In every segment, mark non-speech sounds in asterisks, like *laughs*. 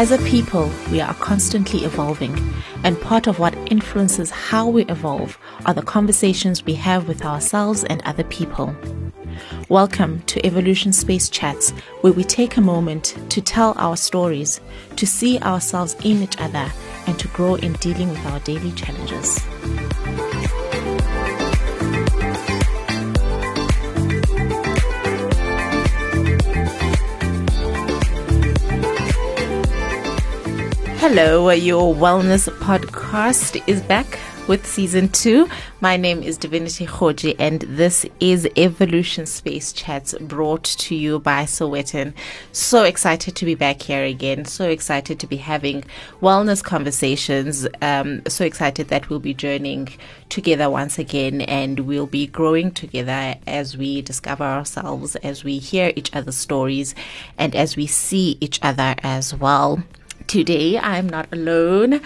As a people, we are constantly evolving, and part of what influences how we evolve are the conversations we have with ourselves and other people. Welcome to Evolution Space Chats, where we take a moment to tell our stories, to see ourselves in each other, and to grow in dealing with our daily challenges. Hello, your wellness podcast is back with season two. My name is Divinity Khoji, and this is Evolution Space Chats brought to you by Sowetan. So excited to be back here again. So excited to be having wellness conversations. Um, so excited that we'll be journeying together once again, and we'll be growing together as we discover ourselves, as we hear each other's stories, and as we see each other as well. Today, I'm not alone.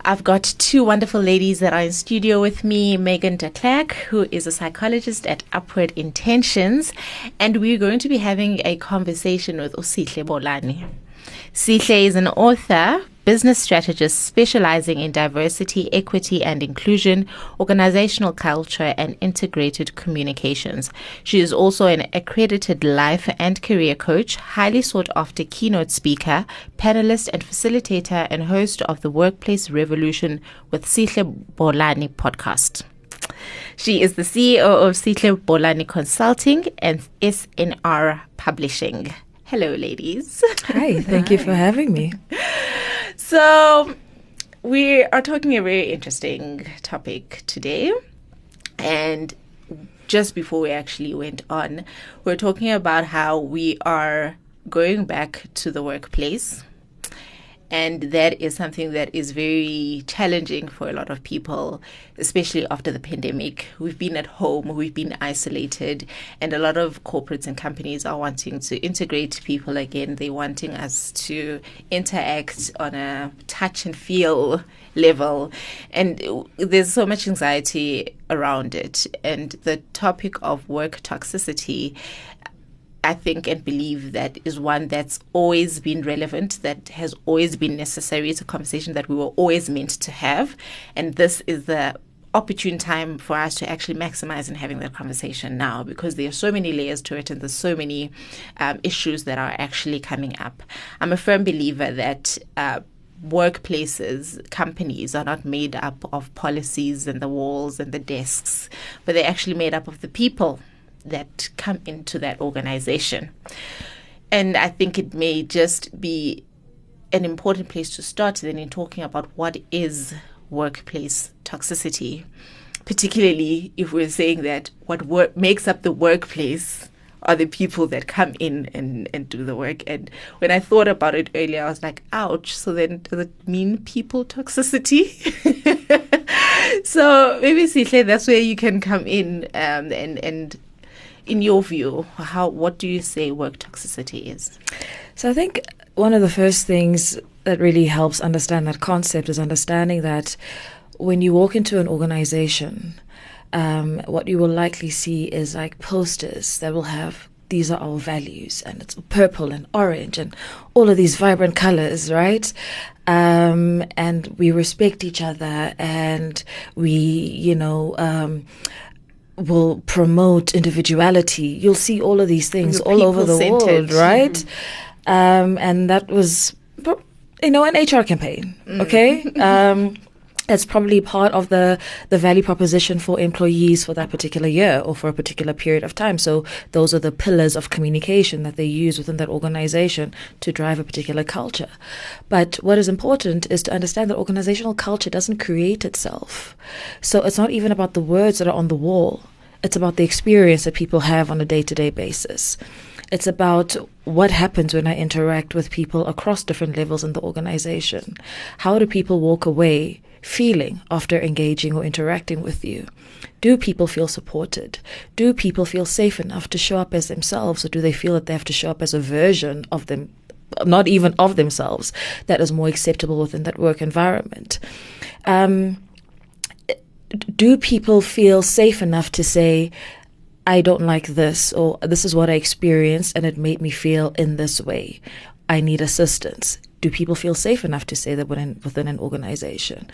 I've got two wonderful ladies that are in studio with me Megan de Klerk, who is a psychologist at Upward Intentions, and we're going to be having a conversation with Usihle Bolani. Sihle is an author, business strategist specializing in diversity, equity, and inclusion, organizational culture, and integrated communications. She is also an accredited life and career coach, highly sought after keynote speaker, panelist, and facilitator, and host of the Workplace Revolution with Sihle Bolani podcast. She is the CEO of Sihle Bolani Consulting and SNR Publishing. Hello, ladies. Hi, thank Hi. you for *laughs* having me. So, we are talking a very interesting topic today. And just before we actually went on, we are talking about how we are going back to the workplace and that is something that is very challenging for a lot of people, especially after the pandemic. We've been at home, we've been isolated, and a lot of corporates and companies are wanting to integrate people again. They're wanting us to interact on a touch and feel level. And there's so much anxiety around it. And the topic of work toxicity I think and believe that is one that's always been relevant, that has always been necessary. It's a conversation that we were always meant to have. And this is the opportune time for us to actually maximize in having that conversation now because there are so many layers to it and there's so many um, issues that are actually coming up. I'm a firm believer that. Uh, workplaces, companies are not made up of policies and the walls and the desks, but they're actually made up of the people that come into that organization. And I think it may just be an important place to start then in talking about what is workplace toxicity, particularly if we're saying that what work makes up the workplace are the people that come in and, and do the work. And when I thought about it earlier, I was like, ouch. So then does it mean people toxicity? *laughs* so maybe Sihle, that's where you can come in um, and, and in your view, how what do you say work toxicity is? So I think one of the first things that really helps understand that concept is understanding that when you walk into an organization, um, what you will likely see is like posters that will have these are our values and it's purple and orange and all of these vibrant colors, right? Um, and we respect each other and we, you know, um, will promote individuality. You'll see all of these things all over the world, right? Mm-hmm. Um, and that was, you know, an HR campaign. Mm. Okay. *laughs* um, that's probably part of the, the value proposition for employees for that particular year or for a particular period of time. So those are the pillars of communication that they use within that organization to drive a particular culture. But what is important is to understand that organizational culture doesn't create itself. So it's not even about the words that are on the wall. It's about the experience that people have on a day to day basis. It's about what happens when I interact with people across different levels in the organization. How do people walk away feeling after engaging or interacting with you? Do people feel supported? Do people feel safe enough to show up as themselves, or do they feel that they have to show up as a version of them, not even of themselves, that is more acceptable within that work environment? Um, do people feel safe enough to say, I don't like this, or this is what I experienced and it made me feel in this way? I need assistance? Do people feel safe enough to say that within, within an organization?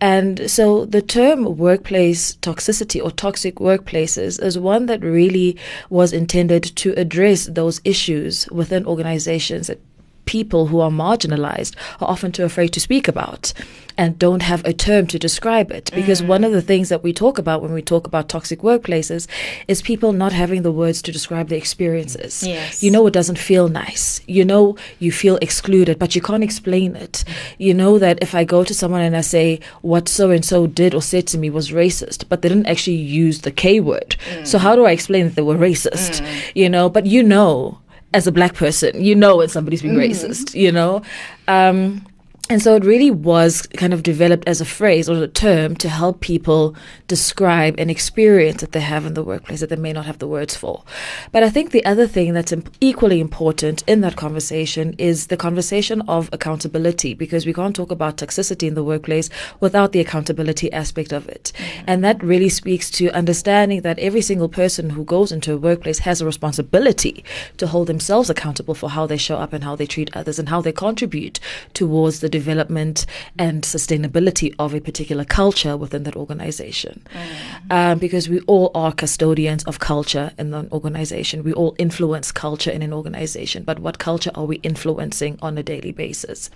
And so the term workplace toxicity or toxic workplaces is one that really was intended to address those issues within organizations that people who are marginalized are often too afraid to speak about and don't have a term to describe it. Because mm. one of the things that we talk about when we talk about toxic workplaces is people not having the words to describe their experiences. Yes. You know, it doesn't feel nice. You know, you feel excluded, but you can't explain it. You know that if I go to someone and I say, what so and so did or said to me was racist, but they didn't actually use the K word. Mm. So how do I explain that they were racist? Mm. You know, but you know as a black person, you know when somebody's being mm-hmm. racist, you know? Um, and so it really was kind of developed as a phrase or a term to help people describe an experience that they have in the workplace that they may not have the words for. But I think the other thing that's imp- equally important in that conversation is the conversation of accountability, because we can't talk about toxicity in the workplace without the accountability aspect of it. Mm-hmm. And that really speaks to understanding that every single person who goes into a workplace has a responsibility to hold themselves accountable for how they show up and how they treat others and how they contribute towards the development and sustainability of a particular culture within that organization. Mm. Um, because we all are custodians of culture in an organization. We all influence culture in an organization. But what culture are we influencing on a daily basis?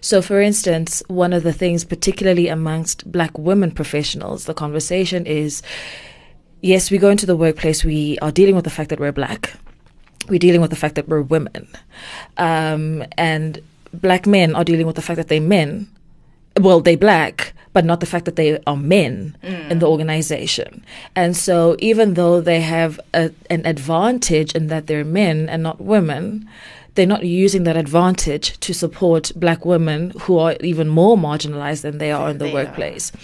So, for instance, one of the things, particularly amongst black women professionals, the conversation is yes, we go into the workplace, we are dealing with the fact that we're black we're dealing with the fact that we're women. Um, and black men are dealing with the fact that they're men. Well, they're black, but not the fact that they are men mm. in the organization. And so, even though they have a, an advantage in that they're men and not women, they're not using that advantage to support black women who are even more marginalized than they are in the they workplace. Are.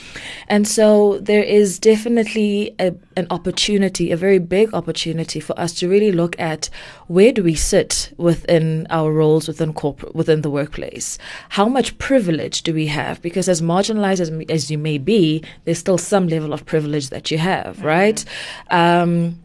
And so there is definitely a, an opportunity, a very big opportunity for us to really look at where do we sit within our roles within corporate, within the workplace? How much privilege do we have? Because as marginalized as, as you may be, there's still some level of privilege that you have, mm-hmm. right? Um,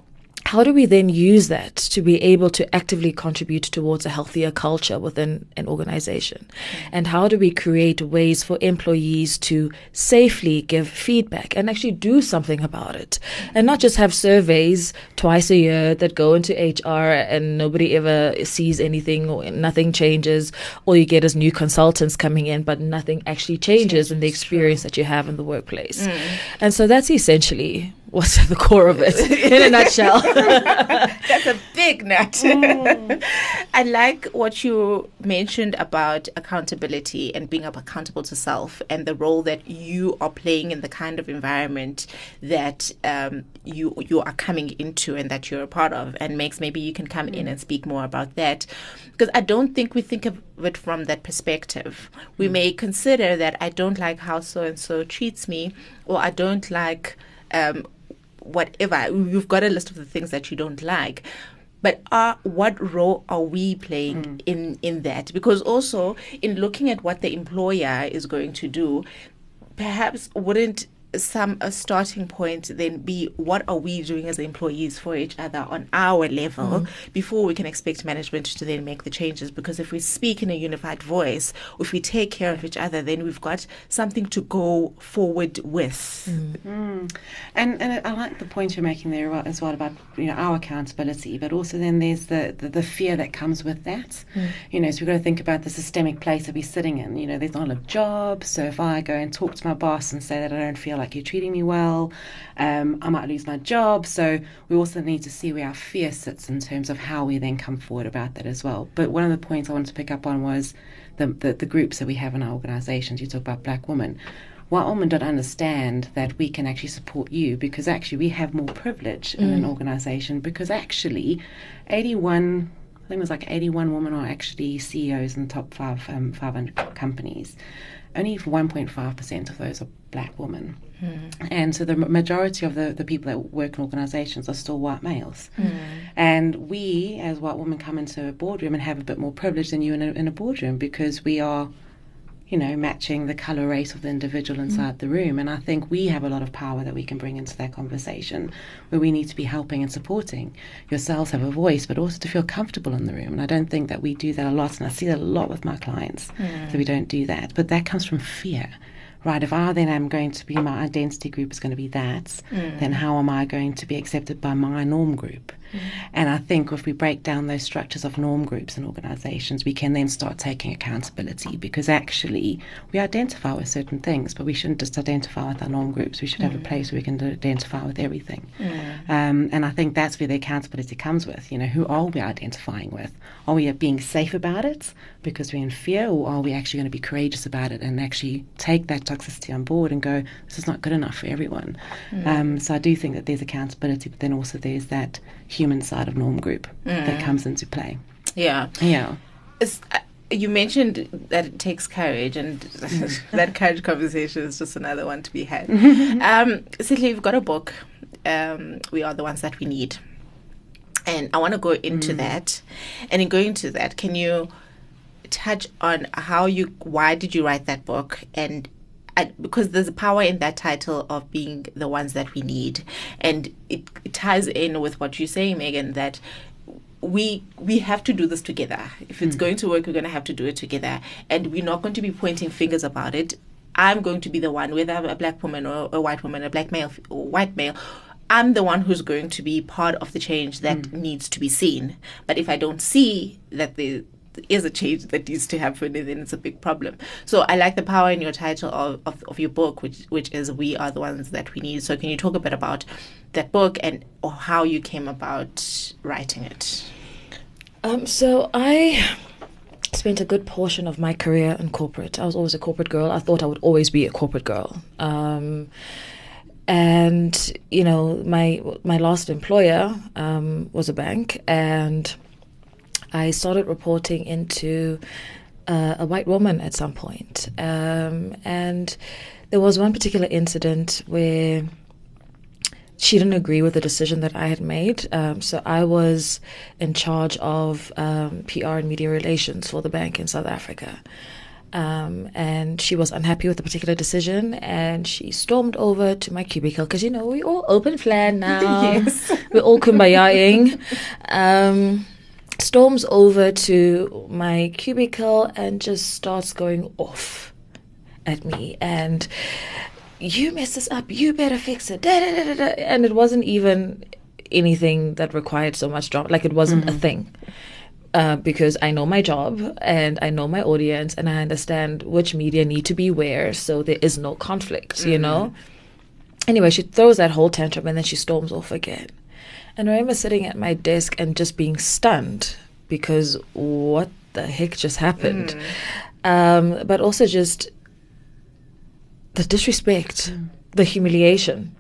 how do we then use that to be able to actively contribute towards a healthier culture within an organization? And how do we create ways for employees to safely give feedback and actually do something about it? And not just have surveys twice a year that go into HR and nobody ever sees anything or nothing changes. All you get is new consultants coming in, but nothing actually changes, changes in the experience true. that you have in the workplace. Mm. And so that's essentially what's at the core of it in a nutshell. *laughs* That's a big nut. Mm. I like what you mentioned about accountability and being up accountable to self and the role that you are playing in the kind of environment that um, you you are coming into and that you're a part of. And makes maybe you can come mm. in and speak more about that because I don't think we think of it from that perspective. We mm. may consider that I don't like how so and so treats me, or I don't like. Um, whatever. You've got a list of the things that you don't like. But are, what role are we playing mm. in, in that? Because also, in looking at what the employer is going to do, perhaps wouldn't some a starting point then be what are we doing as employees for each other on our level mm before we can expect management to then make the changes because if we speak in a unified voice if we take care of each other then we've got something to go forward with mm. Mm. and and I like the point you're making there as well about you know our accountability but also then there's the the, the fear that comes with that mm. you know so we've got to think about the systemic place that we're sitting in you know there's not a job so if I go and talk to my boss and say that I don't feel like you're treating me well. Um, I might lose my job. So we also need to see where our fear sits in terms of how we then come forward about that as well. But one of the points I wanted to pick up on was the, the, the groups that we have in our organisations. You talk about black women white women don't understand that we can actually support you because actually we have more privilege in mm. an organization because actually 81 I think it was like 81 women are actually CEOs in the top five um, 500 companies only 1.5% of those are black women. Mm. And so the majority of the, the people that work in organizations are still white males. Mm. And we, as white women, come into a boardroom and have a bit more privilege than you in a, in a boardroom because we are you know, matching the color race of the individual inside the room. And I think we have a lot of power that we can bring into that conversation where we need to be helping and supporting yourselves have a voice, but also to feel comfortable in the room. And I don't think that we do that a lot. And I see that a lot with my clients that we don't do that. But that comes from fear right, if I then am going to be, my identity group is going to be that, mm. then how am I going to be accepted by my norm group? Mm. And I think if we break down those structures of norm groups and organizations, we can then start taking accountability because actually we identify with certain things, but we shouldn't just identify with our norm groups. We should mm. have a mm. place where we can identify with everything. Mm. Um, and I think that's where the accountability comes with. You know, who are we identifying with? Are we being safe about it because we're in fear, or are we actually going to be courageous about it and actually take that toxicity on board and go, this is not good enough for everyone? Um, so I do think that there's accountability, but then also there's that human side of norm group mm. that comes into play. Yeah. Yeah. Uh, you mentioned that it takes courage, and *laughs* that courage conversation is just another one to be had. *laughs* um, Sihle, you've got a book. Um, we are the ones that we need, and I want to go into mm. that. And in going to that, can you touch on how you, why did you write that book, and because there's a power in that title of being the ones that we need, and it, it ties in with what you're saying, Megan, that we we have to do this together. If it's mm. going to work, we're going to have to do it together, and we're not going to be pointing fingers about it. I'm going to be the one, whether I'm a black woman or a white woman, a black male or white male. I'm the one who's going to be part of the change that mm. needs to be seen. But if I don't see that the is a change that needs to happen and then it's a big problem. So I like the power in your title of, of, of, your book, which which is We Are the Ones That We Need. So can you talk a bit about that book and or how you came about writing it? Um, so I spent a good portion of my career in corporate. I was always a corporate girl. I thought I would always be a corporate girl. Um, and you know, my my last employer um, was a bank, and I started reporting into uh, a white woman at some point. Um, and there was one particular incident where she didn't agree with the decision that I had made. Um, so I was in charge of um, PR and media relations for the bank in South Africa. Um, and she was unhappy with the particular decision, and she stormed over to my cubicle because you know we all open plan now. *laughs* yes. *laughs* We're all kumbayaing. Storms over to my cubicle and just starts going off at me and you messed this up you better fix it da, da, da, and it wasn't even anything that required so much drama like it wasn't mm-hmm. a thing uh, because I know my job and I know my audience and I understand which media need to be where so there is no conflict, mm-hmm. you know? Anyway, she throws that whole tantrum and then she storms off again. And I remember sitting at my desk and just being stunned because what the heck just happened? Mm. Um, but also just the disrespect, mm. the humiliation.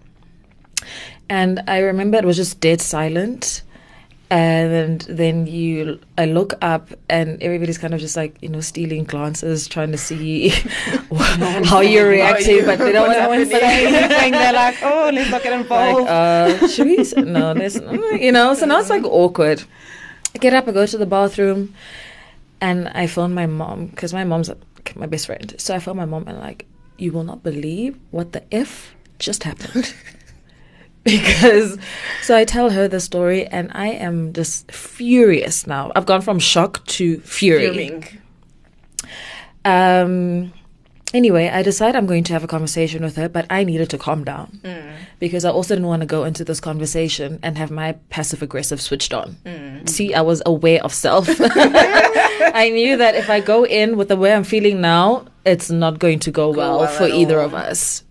And I remember it was just dead silent and then you I look up and everybody's kind of just like you know stealing glances trying to see *laughs* how *laughs* you're reacting but they don't *laughs* want to say anything they're like oh let's not get involved like, uh, should we no let's you know so now it's like awkward. I get up I go to the bathroom and I phone my mom because my mom's my best friend. So I phone my mom and like you will not believe what the f just happened *laughs* because so I tell her the story and I am just furious now. I've gone from shock to fury. Fuming. Um anyway, I decide I'm going to have a conversation with her, but I needed to calm down mm. because I also didn't want to go into this conversation and have my passive aggressive switched on. Mm. See, I was aware of self. *laughs* I knew that if I go in with the way I'm feeling now, it's not going to go, go well, well, for either all. of us.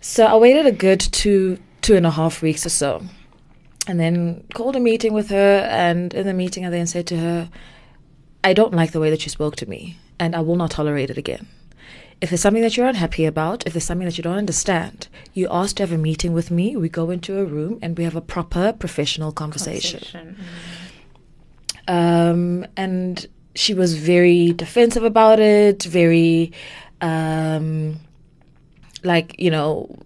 So I waited a good two two and a half weeks or so. And then called a meeting with her. And in the meeting, I then said to her, I don't like the way that you spoke to me, and I will not tolerate it again. If there's something that you're unhappy about, if there's something that you don't understand, you ask to have a meeting with me. We go into a room and we have a proper professional conversation. conversation. Mm. Um, and she was very defensive about it, very, um, like, you know,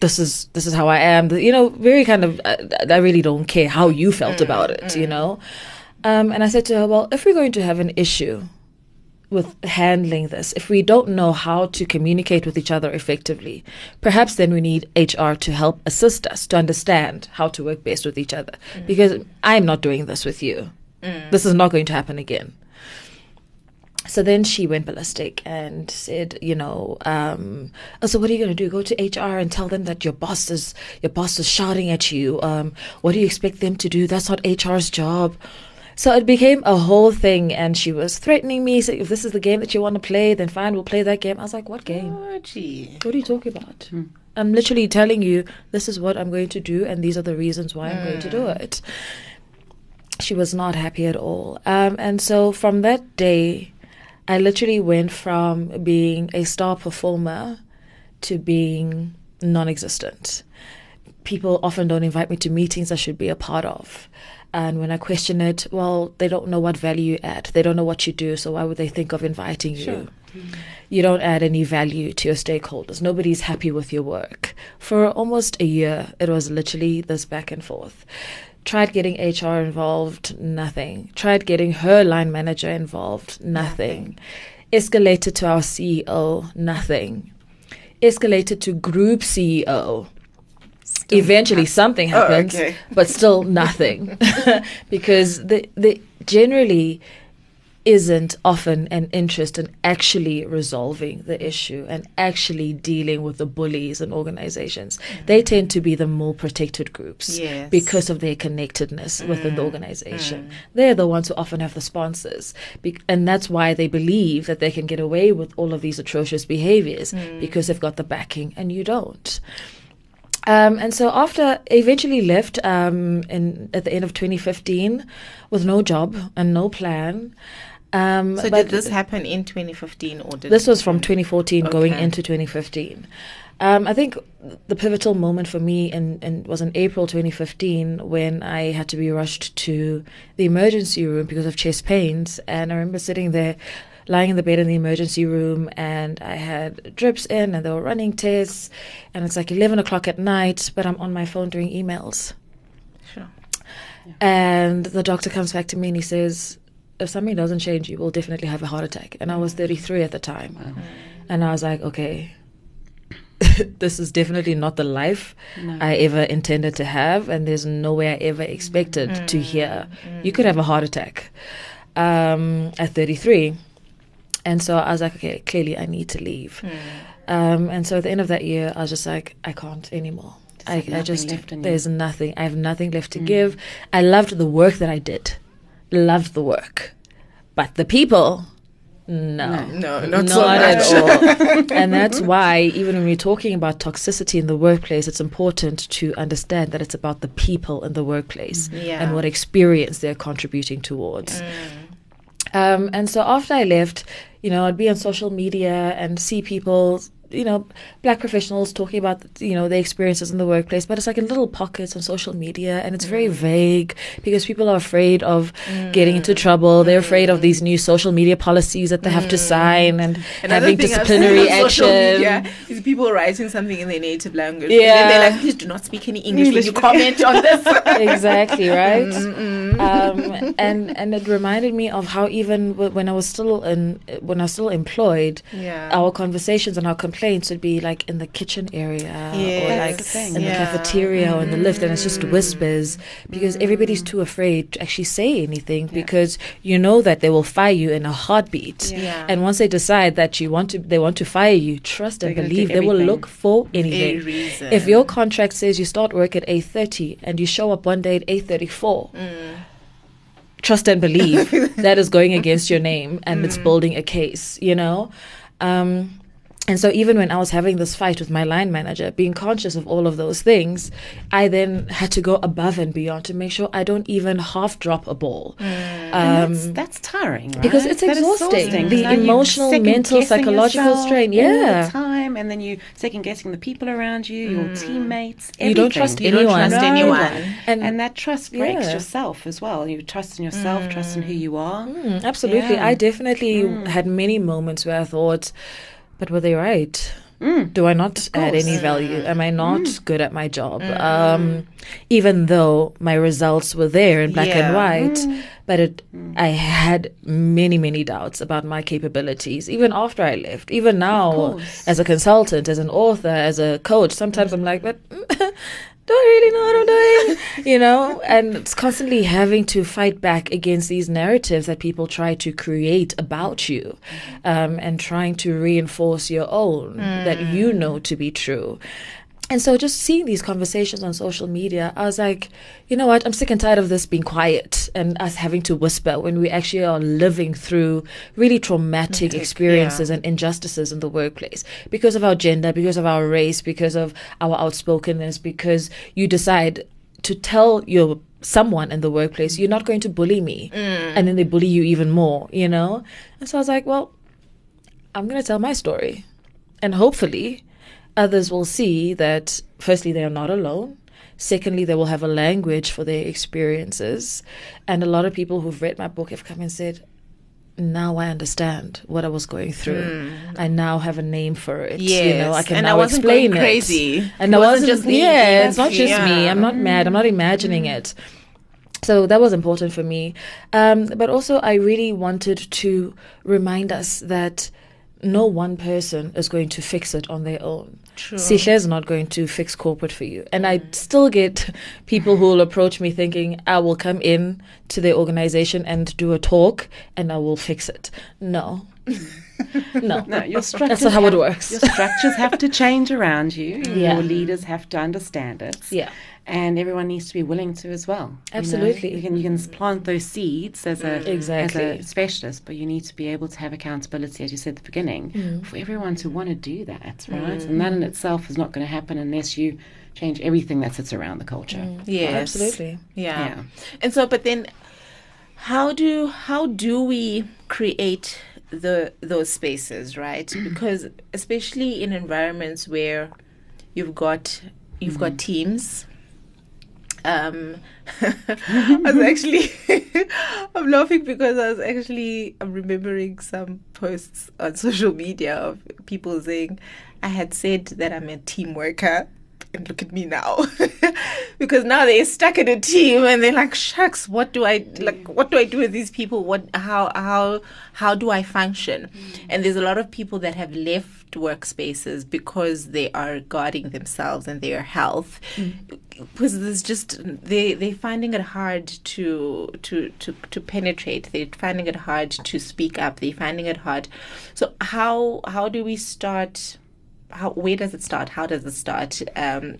this is this is how I am. You know, very kind of. I, I really don't care how you felt mm, about it. Mm. You know, um, and I said to her, well, if we're going to have an issue, with handling this. If we don't know how to communicate with each other effectively, perhaps then we need HR to help assist us to understand how to work best with each other. Because I'm not doing this with you. This is not going to happen again. So then she went ballistic and said, you know, um, oh, so what are you going to do? Go to HR and tell them that your boss is your boss is shouting at you. Um, what do you expect them to do? That's not HR's job. So it became a whole thing, and she was threatening me. So if this is the game that you want to play, then fine, we'll play that game. I was like, what game? Oh, gee. What are you talking about? I'm literally telling you this is what I'm going to do, and these are the reasons why I'm going to do it. She was not happy at all. Um, and so from that day, I literally went from being a star performer to being non existent. People often don't invite me to meetings I should be a part of. And when I question it, well, they don't know what value you add. They don't know what you do, so why would they think of inviting you? You don't add any value to your stakeholders. Nobody's happy with your work. For almost a year, it was literally this back and forth. Tried getting HR involved, nothing. Tried getting her line manager involved, nothing. Escalated to our CEO, nothing. Escalated to group CEO. Eventually, something oh, happens, okay. but still nothing, *laughs* *laughs* because the the generally isn't often an interest in actually resolving the issue and actually dealing with the bullies and organizations. They tend to be the more protected groups Yes. because of their connectedness within the organization. They're the ones who often have the sponsors. Be- and that's why they believe that they can get away with all of these atrocious behaviors because they've got the backing and you don't. Um, and so after eventually left um, in at the end of 2015 with no job and no plan. Um, So did this happen in 2015 or did this was from 2014 going into 2015. Um, I think the pivotal moment for me in, in, was in April 2015 when I had to be rushed to the emergency room because of chest pains. And I remember sitting there, lying in the bed in the emergency room, and I had drips in, and they were running tests. And it's like 11 o'clock at night, but I'm on my phone doing emails. Sure. And the doctor comes back to me and he says, if something doesn't change, you will definitely have a heart attack. And I was 33 at the time. And I was like, okay, *laughs* this is definitely not the life I ever intended to have. And there's no way I ever expected to hear you could have a heart attack um, at 33. And so I was like, okay, clearly I need to leave. Um, and so at the end of that year, I was just like, I can't anymore. I, I just, left in you. there's nothing. I have nothing left to give. I loved the work that I did. Loved the work. But the people, no. No, not Not so at all. and that's why, even when we're talking about toxicity in the workplace, it's important to understand that it's about the people in the workplace Yeah. and what experience they're contributing towards. Um, and so after I left, you know, I'd be on social media and see people, you know, black professionals talking about, you know, their experiences in the workplace, but it's like in little pockets on social media and it's very mm. vague because people are afraid of getting into mm. trouble. They're afraid of these mm. new social media policies that they have to sign and Another having disciplinary seen on media action. is people writing something in their native language. Yeah. They're like, please do not speak any English when you comment on this. *laughs* exactly right um, and and it reminded me of how even w- when I was still in when I was still employed Yeah. our conversations and our complaints would be like in the kitchen area or like the in Yeah. the cafeteria or in the lift and it's just mm. whispers because everybody's too afraid to actually say anything because you know that they will fire you in a heartbeat. Yeah. and once they decide that you want to they want to fire you trust and They're gonna believe they will look for anything. reason. if your contract says you start work at 8.30 and you show up one day at 8.34 mm. trust and believe *laughs* that is going against your name and it's mm. building a case you know? Um, and so even when I was having this fight with my line manager, being conscious of all of those things, I then had to go above and beyond to make sure I don't even half drop a ball. And Um, that's, that's tiring, right? because it's That exhausting. The emotional, mental, psychological strain. all Yeah. the time, and then you second guessing the people around you, your teammates. You don't everything. trust You don't anyone. trust No anyone. And- And, that trust breaks Yeah. yourself as well. You trust in yourself, trust in who you are. Mm, absolutely. Yeah. I definitely had many moments where I thought, but were they right? Do I not add any value? Am I not good at my job? Um, even though my results were there in black and Yeah. white, but it, I had many, many doubts about my capabilities, even after I left. Even now, as a consultant, as an author, as a coach, sometimes I'm like, but *laughs* do I really know what I'm doing? you know, and it's constantly having to fight back against these narratives that people try to create about you, um, and trying to reinforce your own that you know to be true. And so just seeing these conversations on social media, I was like, you know what? I'm sick and tired of this being quiet and us having to whisper when we actually are living through really traumatic experiences and injustices in the workplace because of our gender, because of our race, because of our outspokenness, because you decide to tell your someone in the workplace, you're not going to bully me. Mm. And then they bully you even more, you know? And so I was like, well, I'm going to tell my story. And hopefully, others will see that, firstly, they are not alone. Secondly, they will have a language for their experiences. And a lot of people who've read my book have come and said, now I understand what I was going through. Hmm. I now have a name for it. you know, I Yes, can and I wasn't explain going it. crazy. And It I wasn't wasn't just me. Yeah, it's not just me. I'm not mad. I'm not hmm. imagining hmm. it. So that was important for me. Um, but also, I really wanted to remind us that no one person is going to fix it on their own. True. Sihle is not going to fix corporate for you. And I mm. still get *laughs* people who will approach me thinking I will come in to their organization and do a talk and I will fix it. No. *laughs* no. No, your structures. That's not how it works. Your structures have to change around you. *laughs* Yeah. Your leaders have to understand it. Yeah. And everyone needs to be willing to as well. you know. Absolutely. You can you can plant those seeds as a Exactly. as a specialist, but you need to be able to have accountability, as you said at the beginning, Mm. for everyone to want to do that, mm. right? And that in itself is not going to happen unless you change everything that sits around the culture. Mm. Yes. Absolutely. Yeah. Yeah. And so but then how do how do we create the those spaces, right? *clears throat* Because especially in environments where you've got you've got teams um *laughs* I was actually *laughs* I'm laughing because I was actually I'm remembering some posts on *laughs* social media of people saying I had said that I'm a team worker and look at me now. *laughs* Because now they're stuck in a team and they're like shucks what do i like what do i do with these people? What how how how do i function? Mm. And there's a lot of people that have left workspaces because they are guarding themselves and their health. Mm. Because there's just they they're finding it hard to to to to penetrate. They're finding it hard to speak up. They're finding it hard. So how how do we start how where does it start? How does it start? Um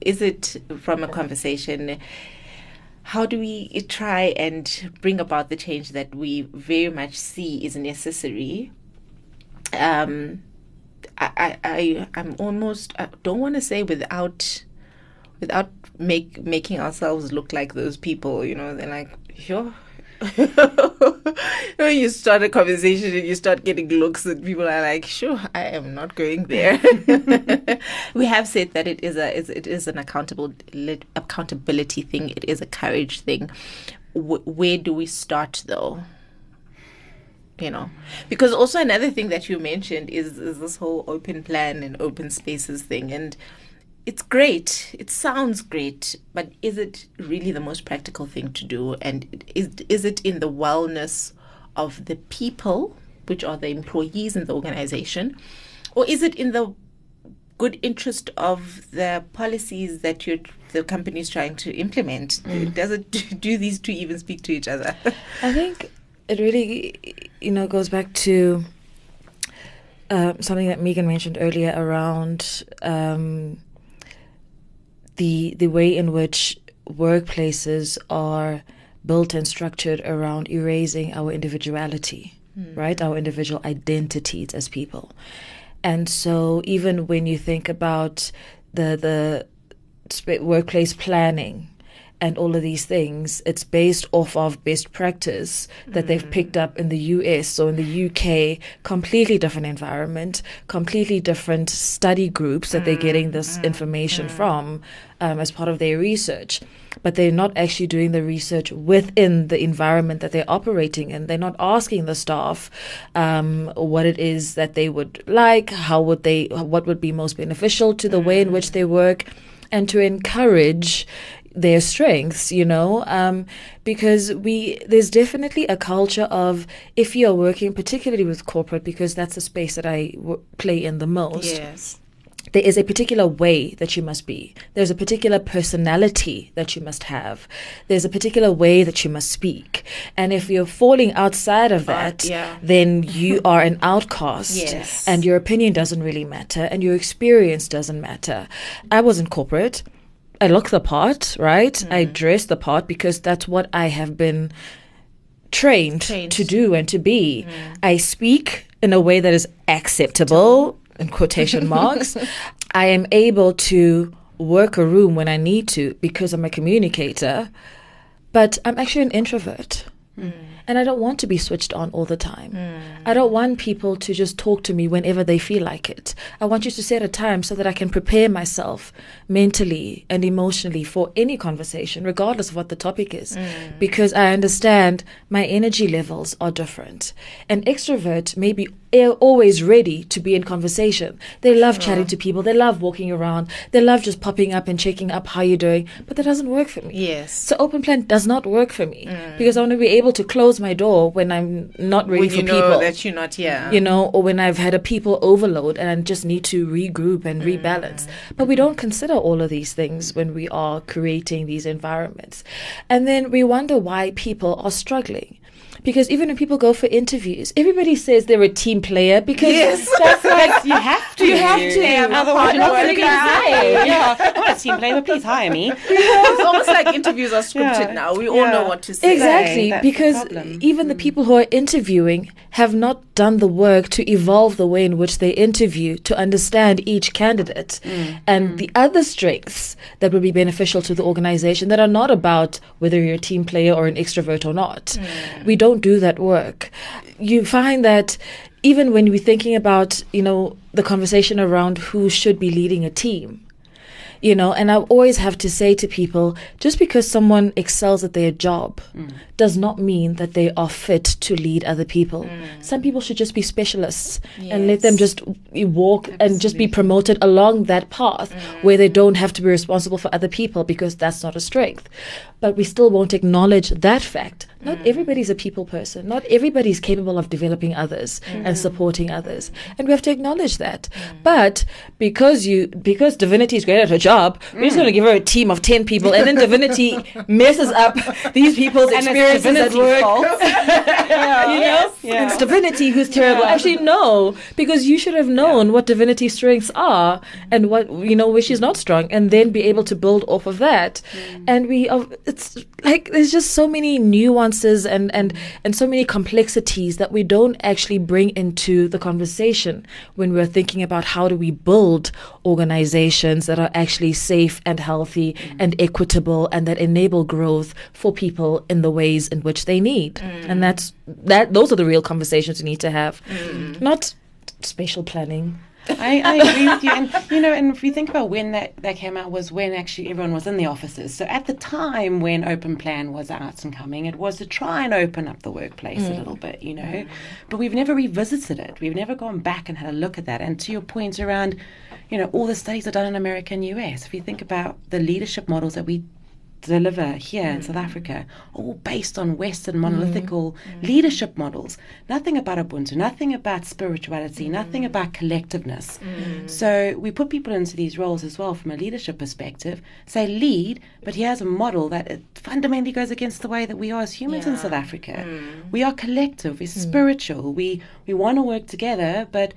is it from a conversation? How do we try and bring about the change that we very much see is necessary? Um i i, i'm almost i don't want to say without without make making ourselves look like those people you know they're like sure *laughs* when you start a conversation and you start getting looks and people are like sure i am not going there. *laughs* We have said that it is a it is an accountable accountability thing. It is a courage thing. Wh- where do we start though? You know because also another thing that you mentioned is, is this whole open plan and open spaces thing. And it's great. It sounds great but is it really the most practical thing to do? And is is it in the wellness of the people which are the employees in the organization? Or is it in the good interest of the policies that you're the company is trying to implement? Does it *laughs* do these two even speak to each other? *laughs* I think it really, you know, goes back to uh, something that Megan mentioned earlier around um, the the way in which workplaces are built and structured around erasing our individuality, hmm. right? Our individual identities as people. And so, even when you think about the the workplace planning and all of these things, it's based off of best practice that they've mm. picked up in the US or in the UK, completely different environment, completely different study groups that they're getting this mm, mm, information from um, as part of their research. But they're not actually doing the research within the environment that they're operating in. They're not asking the staff um, what it is that they would like, how would they, what would be most beneficial to the way in which they work, and to encourage their strengths you know um, because we there's definitely a culture of if you're working particularly with corporate because that's the space that i w- play in the most Yes. there is a particular way that you must be. There's a particular personality that you must have. There's a particular way that you must speak. And if you're falling outside of that, yeah. then you *laughs* are an outcast. Yes. And your opinion doesn't really matter and your experience doesn't matter. I was in corporate. I look the part, right? I mm. dress the part because that's what I have been trained, Trained. to do and to be. Mm. I speak in a way that is acceptable, in quotation *laughs* marks. I am able to work a room when I need to because I'm a communicator, but I'm actually an introvert. Mm. And I don't want to be switched on all the time. Hmm. I don't want people to just talk to me whenever they feel like it. I want you to set a time so that I can prepare myself mentally and emotionally for any conversation, regardless of what the topic is, hmm. because I understand my energy levels are different. An extrovert may be a- always ready to be in conversation. They love chatting to people. They love walking around. They love just popping up and checking up how you're doing. But that doesn't work for me. Yes. So open plan does not work for me mm. because I want to be able to close my door when I'm not ready when for you know people. that you're not here. you know, or when I've had a people overload and I just need to regroup and mm. rebalance. But we don't consider all of these things when we are creating these environments. And then we wonder why people are struggling. Because even when people go for interviews, everybody says they're a team player because Yes. *laughs* that's like You have to. You have to. Yeah, I'm otherwise, you're not going to worker. get paid. Yeah, I'm not a team player, but please hire me. *laughs* it's almost like interviews are scripted Yeah. now. We all know what to say. Exactly, That's because problem. even the hmm. people who are interviewing have not done the work to evolve the way in which they interview to understand each candidate hmm. and hmm. the other strengths that would be beneficial to the organization that are not about whether you're a team player or an extrovert or not. We don't do that work. You find that even when we're thinking about, you know, the conversation around who should be leading a team, you know and i always have to say to people just because someone excels at their job mm. does not mean that they are fit to lead other people. Mm. Some people should just be specialists and let them just walk and just be promoted along that path mm. where they don't have to be responsible for other people because that's not a strength. But we still won't acknowledge that fact. Not everybody's a people person. Not everybody's capable of developing others and supporting others. And we have to acknowledge that. But because you because divinity is great at her job we're just going to give her a team of 10 people and then divinity *laughs* messes up these people's And it's experiences at work. fault. *laughs* you know? Yeah. it's divinity who's terrible. Actually no because you should have known what divinity's strengths are and what you know where she's not strong and then be able to build off of that. Mm. And we are it's like there's just so many nuances and and and so many complexities that we don't actually bring into the conversation when we're thinking about how do we build organizations that are actually safe and healthy mm. and equitable and that enable growth for people in the ways in which they need mm. and that's that those are the real conversations we need to have mm. not spatial planning I, I *laughs* agree with you. And, you know, and if you think about when that, that came out was when actually everyone was in the offices. So at the time when Open Plan was out and coming, it was to try and open up the workplace a little bit, you know. But we've never revisited it. We've never gone back and had a look at that. And to your point around, you know, all the studies are done in America and US. If you think about the leadership models that we deliver here in South Africa, all based on Western mm-hmm. monolithical mm-hmm. leadership models. Nothing about Ubuntu, nothing about spirituality, mm-hmm. nothing about collectiveness. So we put people into these roles as well from a leadership perspective, say lead, but here's a model that it fundamentally goes against the way that we are as humans in South Africa. Mm. We are collective, we're mm. spiritual, we, we want to work together, but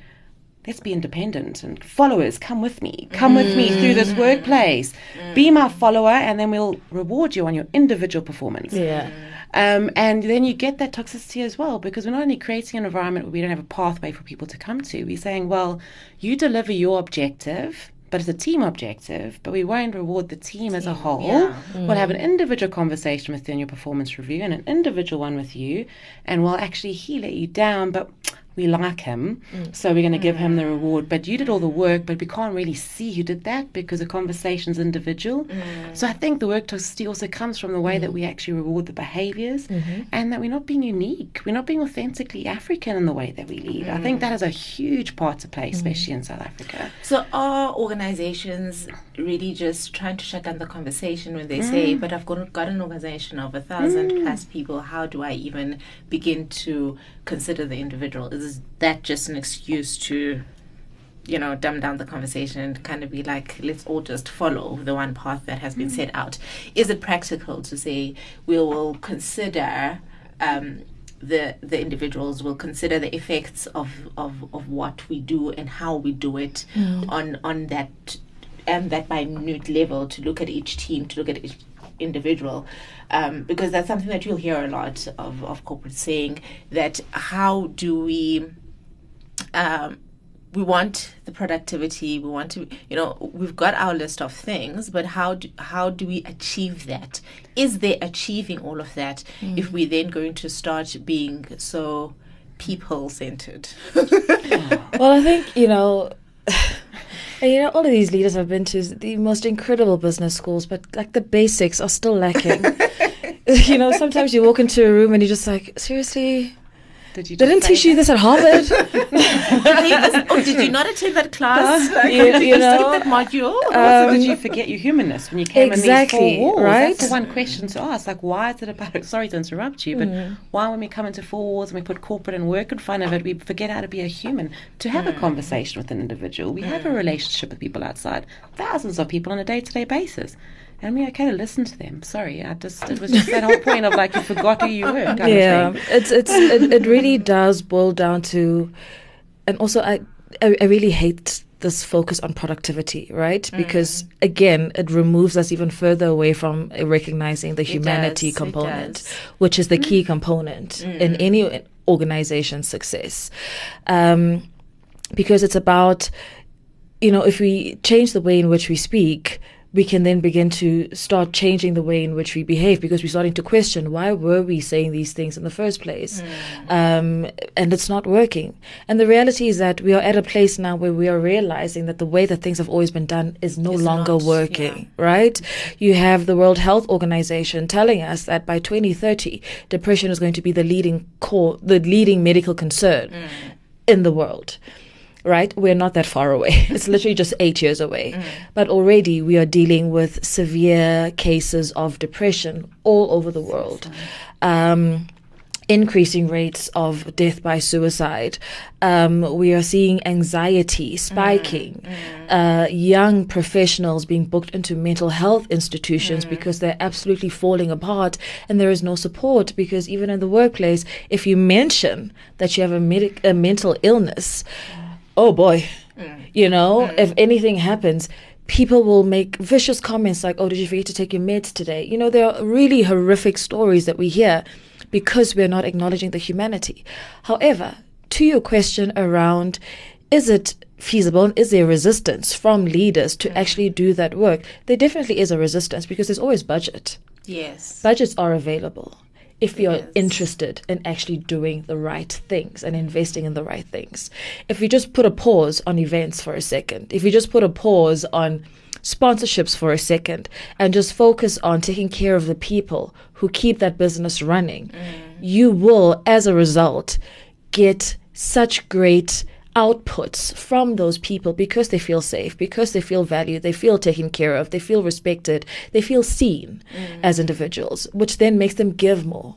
let's be independent and followers come with me. Come with me through this mm. workplace. Be mm. my follower and then we'll reward you on your individual performance. Yeah. Um, and then you get that toxicity as well because we're not only creating an environment where we don't have a pathway for people to come to we're saying well you deliver your objective but it's a team objective, but we won't reward the team as a whole. yeah. We'll have an mm. individual conversation with you in your performance review and an individual one with you, and we'll actually he let you down, but we like him, mm. so we're going to give him the mm. reward. But you did all the work, but we can't really see who did that because the conversation's individual. Mm. So I think the work toxicity also comes from the way that we actually reward the behaviors mm-hmm. and that we're not being unique. We're not being authentically African in the way that we lead. I think that is a huge part to play, mm-hmm. especially in South Africa. So are organizations really just trying to shut down the conversation when they say, Mm. but I've got, got an organization of a thousand plus people, how do I even begin to consider the individual? Is that just an excuse to, you know, dumb down the conversation and kind of be like, let's all just follow the one path that has been set out? Is it practical to say we will consider um, the the individuals will consider the effects of, of, of what we do and how we do it on on that and that minute level to look at each team, to look at each individual, um, because that's something that you'll hear a lot of, of corporate saying that how do we um, we want the productivity we want to you know we've got our list of things but how do, how do we achieve that? Is there achieving all of that if we're then going to start being so people centered *laughs* Well, I think, you know, and, you know, all of these leaders I've been to the most incredible business schools, but like the basics are still lacking. *laughs* *laughs* you know, sometimes you walk into a room and you're just like, seriously? Did you They didn't just say teach you this at Harvard? *laughs* oh, did you not attend that class Like, *laughs* You- did *laughs* you skip know, that module Um, did you forget your humanness when you came exactly, in these four walls? right? That's the one question to ask. Like, why is it about? Sorry to interrupt you, but mm. why, when we come into four walls and we put corporate and work in front of it, we forget how to be a human, to have a mm. conversation with an individual. We have a mm. relationship with people outside, thousands of people on a day-to-day basis. And mean, I kind of listened to them. Sorry, I just it was just that whole point of like you forgot who you were. Yeah, it's it's it, it really does boil down to, and also I I, I really hate this focus on productivity, right? Mm. Because again, it removes us even further away from recognizing the humanity does, component, which is the key mm. component mm. in any organization's success. Um, because it's about you know, if we change the way in which we speak, we can then begin to start changing the way in which we behave because we're starting to question why were we saying these things in the first place, um, and it's not working. And the reality is that we are at a place now where we are realizing that the way that things have always been done is no Is longer not, working. Right? You have the World Health Organization telling us that by 2030, depression is going to be the leading core, the leading medical concern in the world right? We're not that far away. *laughs* It's literally just eight years away. But already we are dealing with severe cases of depression all over the world. Um, increasing rates of death by suicide. Um, we are seeing anxiety spiking. Uh, young professionals being booked into mental health institutions because they're absolutely falling apart and there is no support because even in the workplace, if you mention that you have a, medic- a mental illness, oh boy, mm. you know, mm. if anything happens, people will make vicious comments like, oh, did you forget to take your meds today? You know, there are really horrific stories that we hear because we're not acknowledging the humanity. However, to your question around, is it feasible and is there resistance from leaders to mm. actually do that work? There definitely is a resistance because there's always budget. yes Budgets are available if you're Yes. interested in actually doing the right things and investing in the right things. If you just put a pause on events for a second, if you just put a pause on sponsorships for a second and just focus on taking care of the people who keep that business running, mm. you will, as a result, get such great outputs from those people because they feel safe, because they feel valued, they feel taken care of, they feel respected, they feel seen mm. as individuals, which then makes them give more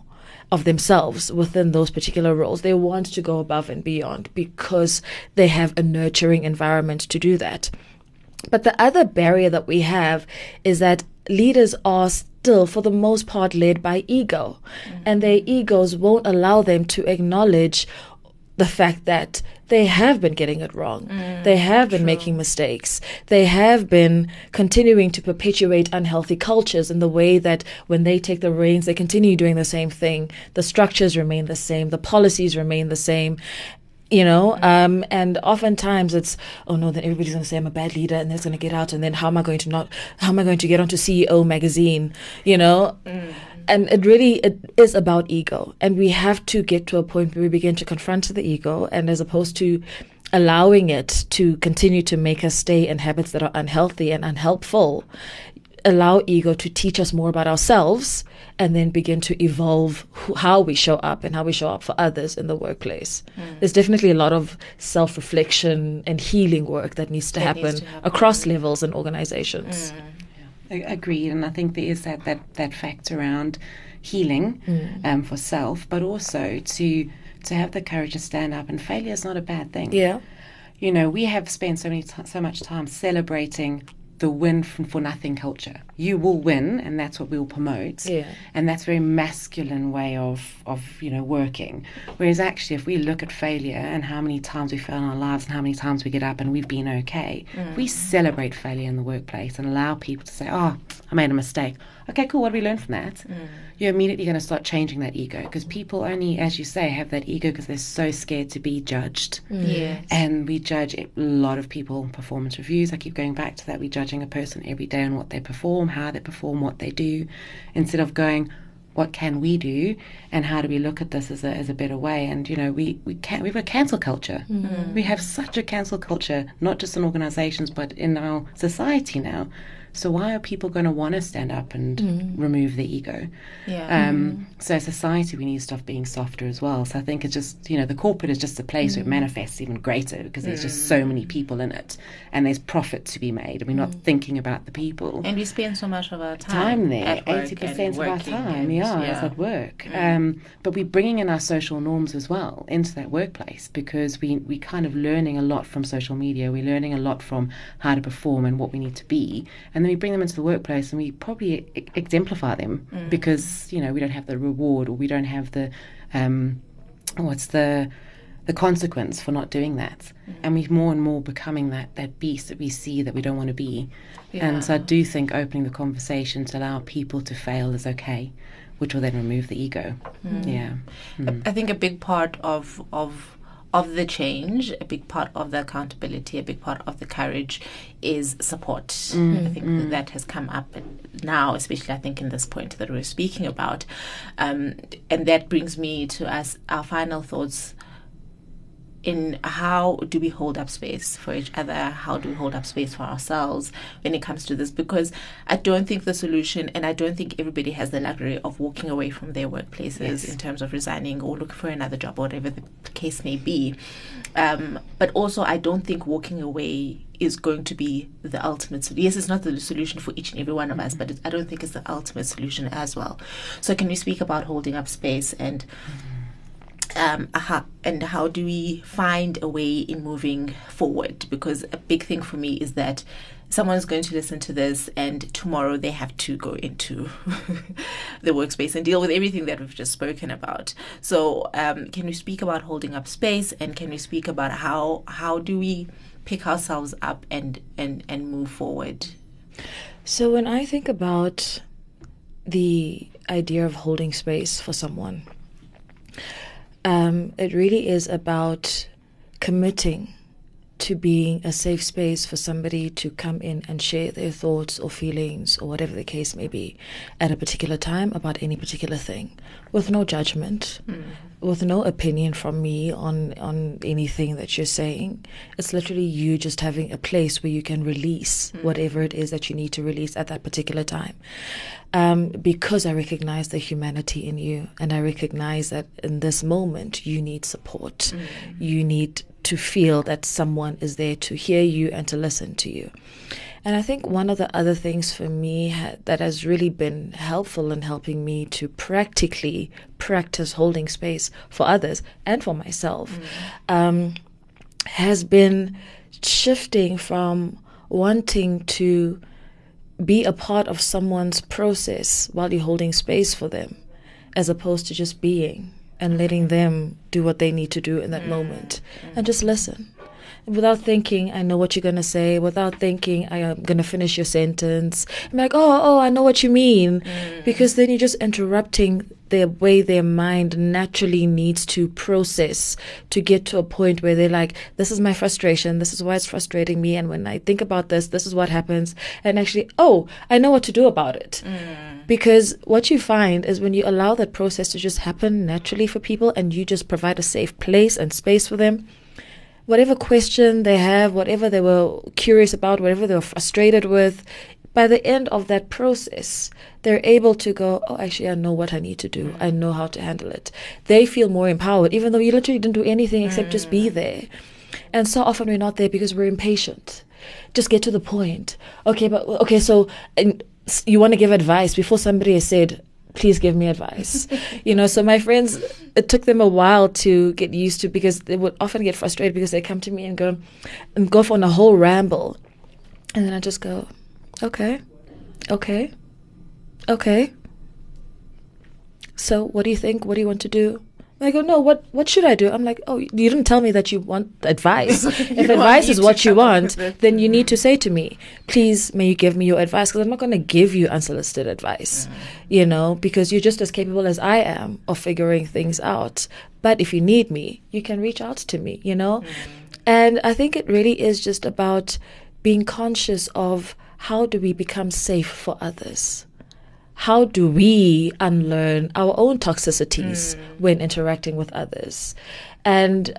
of themselves within those particular roles. They want to go above and beyond because they have a nurturing environment to do that. But the other barrier that we have is that leaders are still, for the most part, led by ego, mm. and their egos won't allow them to acknowledge the fact that they have been getting it wrong. they have been making mistakes. They have been continuing to perpetuate unhealthy cultures in the way that when they take the reins, they continue doing the same thing. The structures remain the same. The policies remain the same. you know um, and oftentimes it's oh no then everybody's going to say i'm a bad leader and that's going to get out and then how am i going to not how am i going to get onto ceo magazine you know mm. And it really it is about ego and we have to get to a point where we begin to confront the ego and as opposed to allowing it to continue to make us stay in habits that are unhealthy and unhelpful allow ego to teach us more about ourselves and then begin to evolve who, how we show up and how we show up for others in the workplace. Mm. There's definitely a lot of self reflection and healing work that needs to, that happen, needs to happen, across levels and organizations. Mm. Agreed, and I think there is that that, that fact around healing mm. um, for self, but also to to have the courage to stand up. And failure is not a bad thing. Yeah, you know, we have spent so many t- so much time celebrating the win for nothing culture. You will win, and that's what we'll promote. Yeah. And that's a very masculine way of, of you know working. Whereas actually, if we look at failure and how many times we fail in our lives and how many times we get up and we've been okay, mm. we celebrate failure in the workplace and allow people to say, "Oh, I made a mistake." Okay, cool. What do we learn from that? Mm. You're immediately going to start changing that ego because people only, as you say, have that ego because they're so scared to be judged. Mm. Yes. And we judge a lot of people performance reviews. I keep going back to that. We're judging a person every day on what they perform, how they perform, what they do, instead of going, what can we do and how do we look at this as a, as a better way? And you know we we can we have a cancel culture. Mm. we have such a cancel culture not just in organizations but in our society now so why are people going to want to stand up and mm. remove the ego? Yeah. Um, mm. So society, we need stuff being softer as well. So I think it's just you know the corporate is just a place mm. where it mm. manifests even greater because there's just so many mm. people in it, and there's profit to be made, and we're not mm. thinking about the people. And we spend so much of our time, time there. Eighty percent of our time, yeah, yeah, is at work. Um, but we're bringing in our social norms as well into that workplace because we we kind of learning a lot from social media. We're learning a lot from how to perform and what we need to be, and then we bring them into the workplace and we probably e- exemplify them mm. because you know we don't have the reward or we don't have the um, what's the the consequence for not doing that mm. and we're more and more becoming that that beast that we see that we don't want to be yeah. and so i do think opening the conversation to allow people to fail is okay which will then remove the ego mm. yeah mm. i think a big part of of of the change, a big part of the accountability, a big part of the courage is support. Mm, I think mm. that, has come up now, especially I think in this point that we're speaking about. Um, and that brings me to us our final thoughts in how do we hold up space for each other? How do we hold up space for ourselves when it comes to this? Because I don't think the solution, and I don't think everybody has the luxury of walking away from their workplaces yes. in terms of resigning or looking for another job, whatever the case may be. Um, but also, I don't think walking away is going to be the ultimate solution. Yes, it's not the solution for each and every one of us, but I don't think it's the ultimate solution as well. So, can you speak about holding up space and? Mm-hmm um, and how do we find a way in moving forward? Because a big thing for me is that someone's going to listen to this and tomorrow they have to go into *laughs* the workspace and deal with everything that we've just spoken about so um, can we speak about holding up space and can we speak about how how do we pick ourselves up and and and move forward so when i think about the idea of holding space for someone um, it really is about committing to being a safe space for somebody to come in and share their thoughts or feelings or whatever the case may be at a particular time about any particular thing with no judgment mm. With no opinion from me on on anything that you're saying it's literally you just having a place where you can release mm. whatever it is that you need to release at that particular time um, because I recognize the humanity in you and I recognize that in this moment you need support mm. you need to feel that someone is there to hear you and to listen to you. And I think one of the other things for me ha- that has really been helpful in helping me to practically practice holding space for others and for myself mm. um, has been shifting from wanting to be a part of someone's process while you're holding space for them as opposed to just being and letting them do what they need to do in that mm. moment and just listen. Without thinking, I know what you're gonna say. Without thinking, I am gonna finish your sentence. I'm like, oh, oh, I know what you mean, mm. because then you're just interrupting the way their mind naturally needs to process to get to a point where they're like, this is my frustration. This is why it's frustrating me. And when I think about this, this is what happens. And actually, oh, I know what to do about it. Mm. Because what you find is when you allow that process to just happen naturally for people and you just provide a safe place and space for them, whatever question they have, whatever they were curious about, whatever they were frustrated with, by the end of that process, they're able to go, oh, actually, I know what I need to do. I know how to handle it. They feel more empowered, even though you literally didn't do anything except just be mm. there. And so often we're not there because we're impatient. Just get to the point. Okay, but okay, so and you want to give advice before somebody has said, please give me advice. *laughs* you know, so my friends, it took them a while to get used to because they would often get frustrated because they come to me and go and go on a whole ramble. And then I just go, okay, okay, okay. So what do you think? What do you want to do? I go, no, what what should I do? I'm like, oh, you didn't tell me that you want advice. *laughs* if advice is what you want, then you need to say to me, please, may you give me your advice? Because I'm not going to give you unsolicited advice, you know, because you're just as capable as I am of figuring things out. But if you need me, you can reach out to me, you know? And I think it really is just about being conscious of how do we become safe for others? How do we unlearn our own toxicities hmm. when interacting with others? And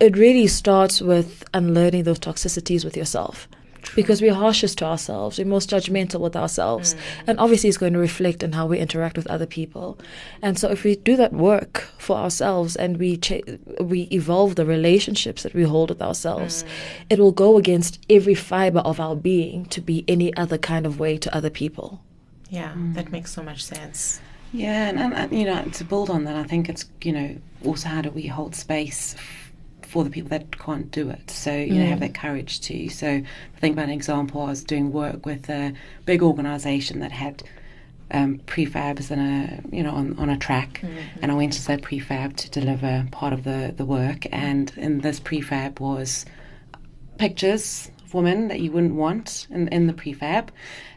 it really starts with unlearning those toxicities with yourself. Because we're harshest to ourselves, we're most judgmental with ourselves, hmm. and obviously it's going to reflect in how we interact with other people. And so, if we do that work for ourselves and we cha- we evolve the relationships that we hold with ourselves, hmm. it will go against every fiber of our being to be any other kind of way to other people. Yeah, that mm. makes so much sense. Yeah, and, and, you know, to build on that, I think it's you know also how do we hold space for the people that can't do it? So you know, have mm. that courage to. So I think about an example. I was doing work with a big organisation that had um, prefabs and a you know on, on a track, mm-hmm. and I went to that prefab to deliver part of the the work, and in this prefab was pictures of women that you wouldn't want in, in the prefab.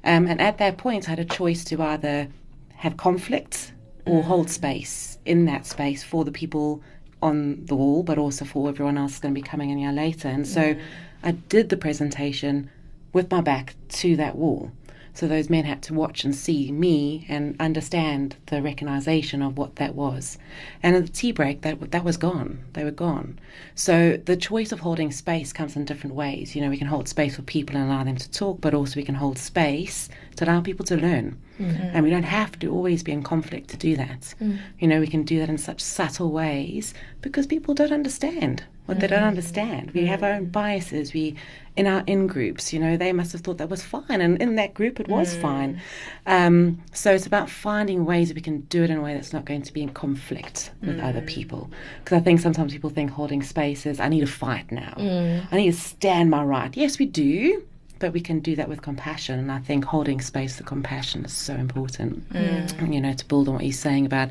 Um, and at that point, I had a choice to either have conflict or hold space in that space for the people on the wall, but also for everyone else going to be coming in here later. And so I did the presentation with my back to that wall. So those men had to watch and see me and understand the recognition of what that was. And at the tea break, that that was gone. They were gone. So the choice of holding space comes in different ways. You know, we can hold space for people and allow them to talk, but also we can hold space to allow people to learn. Mm-hmm. And we don't have to always be in conflict to do that. Mm. You know, we can do that in such subtle ways because people don't understand what they don't mm-hmm. understand. We have our own mm-hmm. biases. We, in our in groups, you know, they must have thought that was fine, and in that group it was mm. fine. Um, so it's about finding ways that we can do it in a way that's not going to be in conflict with other mm. people. Because I think sometimes people think holding space is I need to fight now. I need to stand my right. Yes, we do. But we can do that with compassion, and I think holding space for compassion is so important. Mm. You know, to build on what you're saying about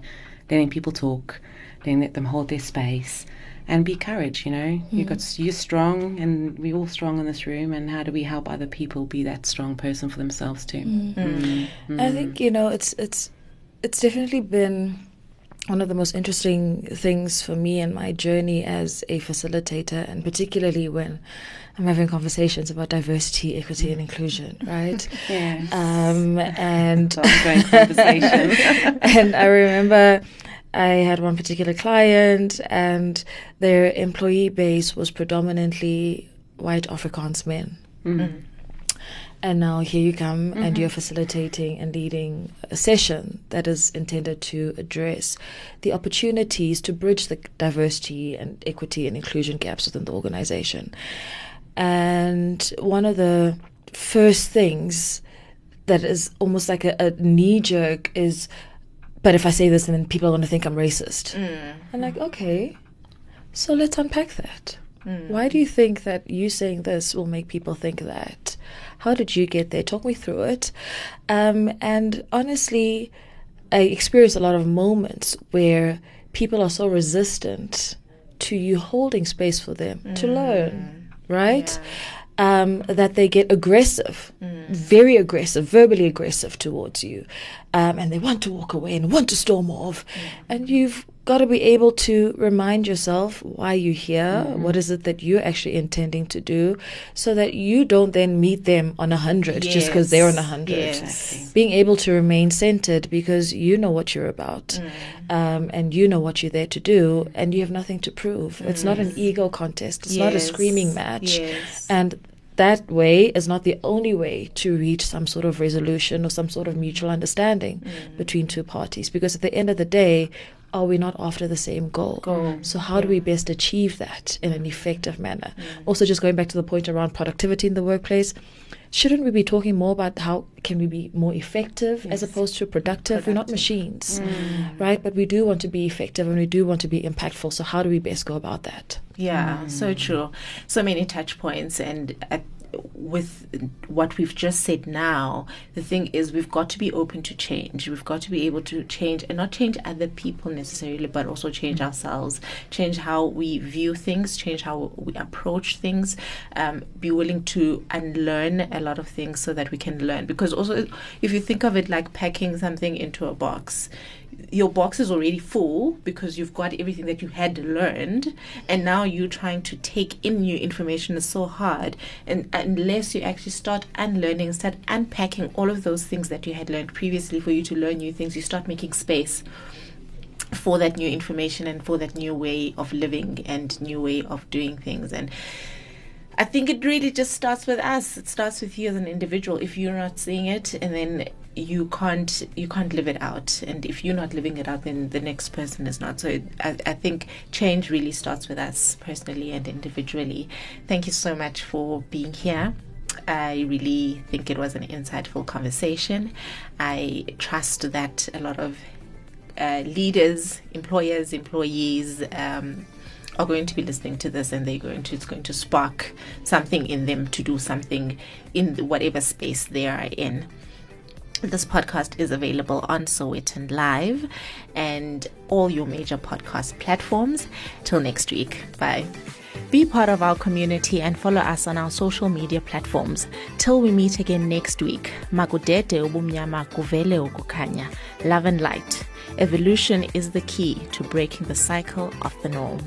letting people talk, letting let them hold their space, and be courage. You know, mm. you got you're strong, and we're all strong in this room. And how do we help other people be that strong person for themselves too? Mm. I think you know it's it's it's definitely been one of the most interesting things for me in my journey as a facilitator, and particularly when I'm having conversations about diversity, equity, and inclusion, *laughs* right? Yes. Um, and ongoing conversation. *laughs* and I remember I had one particular client, and their employee base was predominantly white Afrikaans men. And now here you come, and mm-hmm. you're facilitating and leading a session that is intended to address the opportunities to bridge the diversity and equity and inclusion gaps within the organization. And one of the first things that is almost like a, a knee jerk is, but if I say this, then people are going to think I'm racist. Mm. I'm like, okay, so let's unpack that. Mm. Why do you think that you saying this will make people think that? How did you get there? Talk me through it. Um, and honestly, I experience a lot of moments where people are so resistant to you holding space for them to learn, right? Um, that they get aggressive, very aggressive, verbally aggressive towards you, um, and they want to walk away and want to storm off, and you've got to be able to remind yourself why you're here, what is it that you're actually intending to do, so that you don't then meet them on a hundred just because they're on a hundred yes. being able to remain centered because you know what you're about Mm. um, and you know what you're there to do and you have nothing to prove. It's not an ego contest, it's not a screaming match. yes. And that way is not the only way to reach some sort of resolution or some sort of mutual understanding Mm. between two parties. Because at the end of the day, are we not after the same goal? Goal, So, how do we best achieve that in an effective manner? Also, just going back to the point around productivity in the workplace, shouldn't we be talking more about how can we be more effective as opposed to productive? We're not machines, right? But we do want to be effective and we do want to be impactful. So, how do we best go about that? Yeah, so true. So many touch points, and uh, with what we've just said now, the thing is we've got to be open to change. We've got to be able to change and not change other people necessarily, but also change ourselves, change how we view things, change how we approach things, um, be willing to unlearn a lot of things so that we can learn. Because also, if you think of it like packing something into a box, your box is already full because you've got everything that you had learned and now you're trying to take in new information is so hard and unless you actually start unlearning start unpacking all of those things that you had learned previously for you to learn new things you start making space for that new information and for that new way of living and new way of doing things and I think it really just starts with us. It starts with you as an individual. If you're not seeing it, and then you can't you can't live it out. And if you're not living it out, then the next person is not. So it, I, I think change really starts with us personally and individually. Thank you so much for being here. I really think it was an insightful conversation. I trust that a lot of uh, leaders, employers, employees um, are going to be listening to this, and they're going to it's going to spark something in them to do something in whatever space they are in. This podcast is available on Sowetan Live and all your major podcast platforms. Till next week. Bye. Be part of our community and follow us on our social media platforms. Till we meet again next week. Makudede ubumnyama kuvele ukukhanya. Love and light. Evolution is the key to breaking the cycle of the norm.